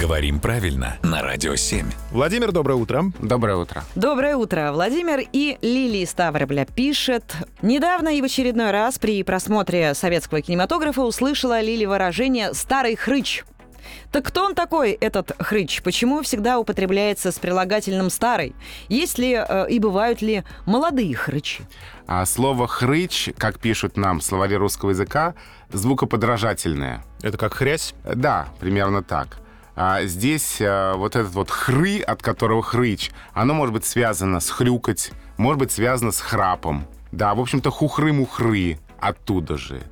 Говорим правильно на Радио 7. Владимир, доброе утро. Доброе утро. Доброе утро, Владимир. И Лили из Ставрополя пишет. Недавно и в очередной раз при просмотре советского кинематографа услышала Лили выражение «старый хрыч». Так кто он такой, этот хрыч? Почему всегда употребляется с прилагательным «старый»? Есть ли э, и бывают ли молодые хрычи? А слово «хрыч», как пишут нам словари русского языка, звукоподражательное. Это как хрясь? Да, примерно так. А здесь а, вот этот вот хры, от которого хрыч, оно может быть связано с хрюкать, может быть связано с храпом. Да, в общем-то, хухры-мухры оттуда же.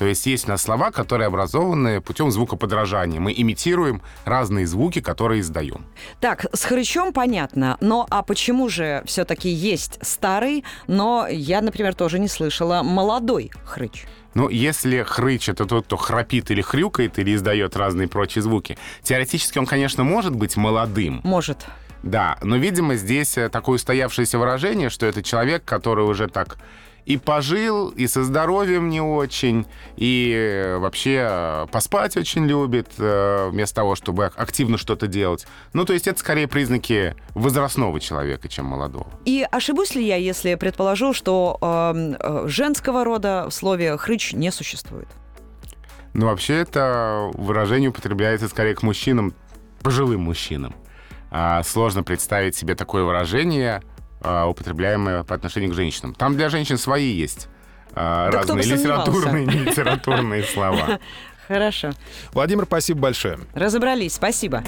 То есть есть у нас слова, которые образованы путем звукоподражания. Мы имитируем разные звуки, которые издаем. Так, с хрычом понятно, но а почему же все-таки есть старый, но я, например, тоже не слышала молодой хрыч? Ну, если хрыч это тот, кто храпит или хрюкает, или издает разные прочие звуки, теоретически он, конечно, может быть молодым. Может. Да, но, видимо, здесь э, такое устоявшееся выражение, что это человек, который уже так и пожил, и со здоровьем не очень, и э, вообще э, поспать очень любит, э, вместо того, чтобы активно что-то делать. Ну, то есть это скорее признаки возрастного человека, чем молодого. И ошибусь ли я, если предположу, что э, женского рода в слове «хрыч» не существует? Ну, вообще это выражение употребляется скорее к мужчинам, пожилым мужчинам. А, сложно представить себе такое выражение а, употребляемые по отношению к женщинам. Там для женщин свои есть а, да разные литературные, литературные слова. Хорошо. Владимир, спасибо большое. Разобрались, спасибо.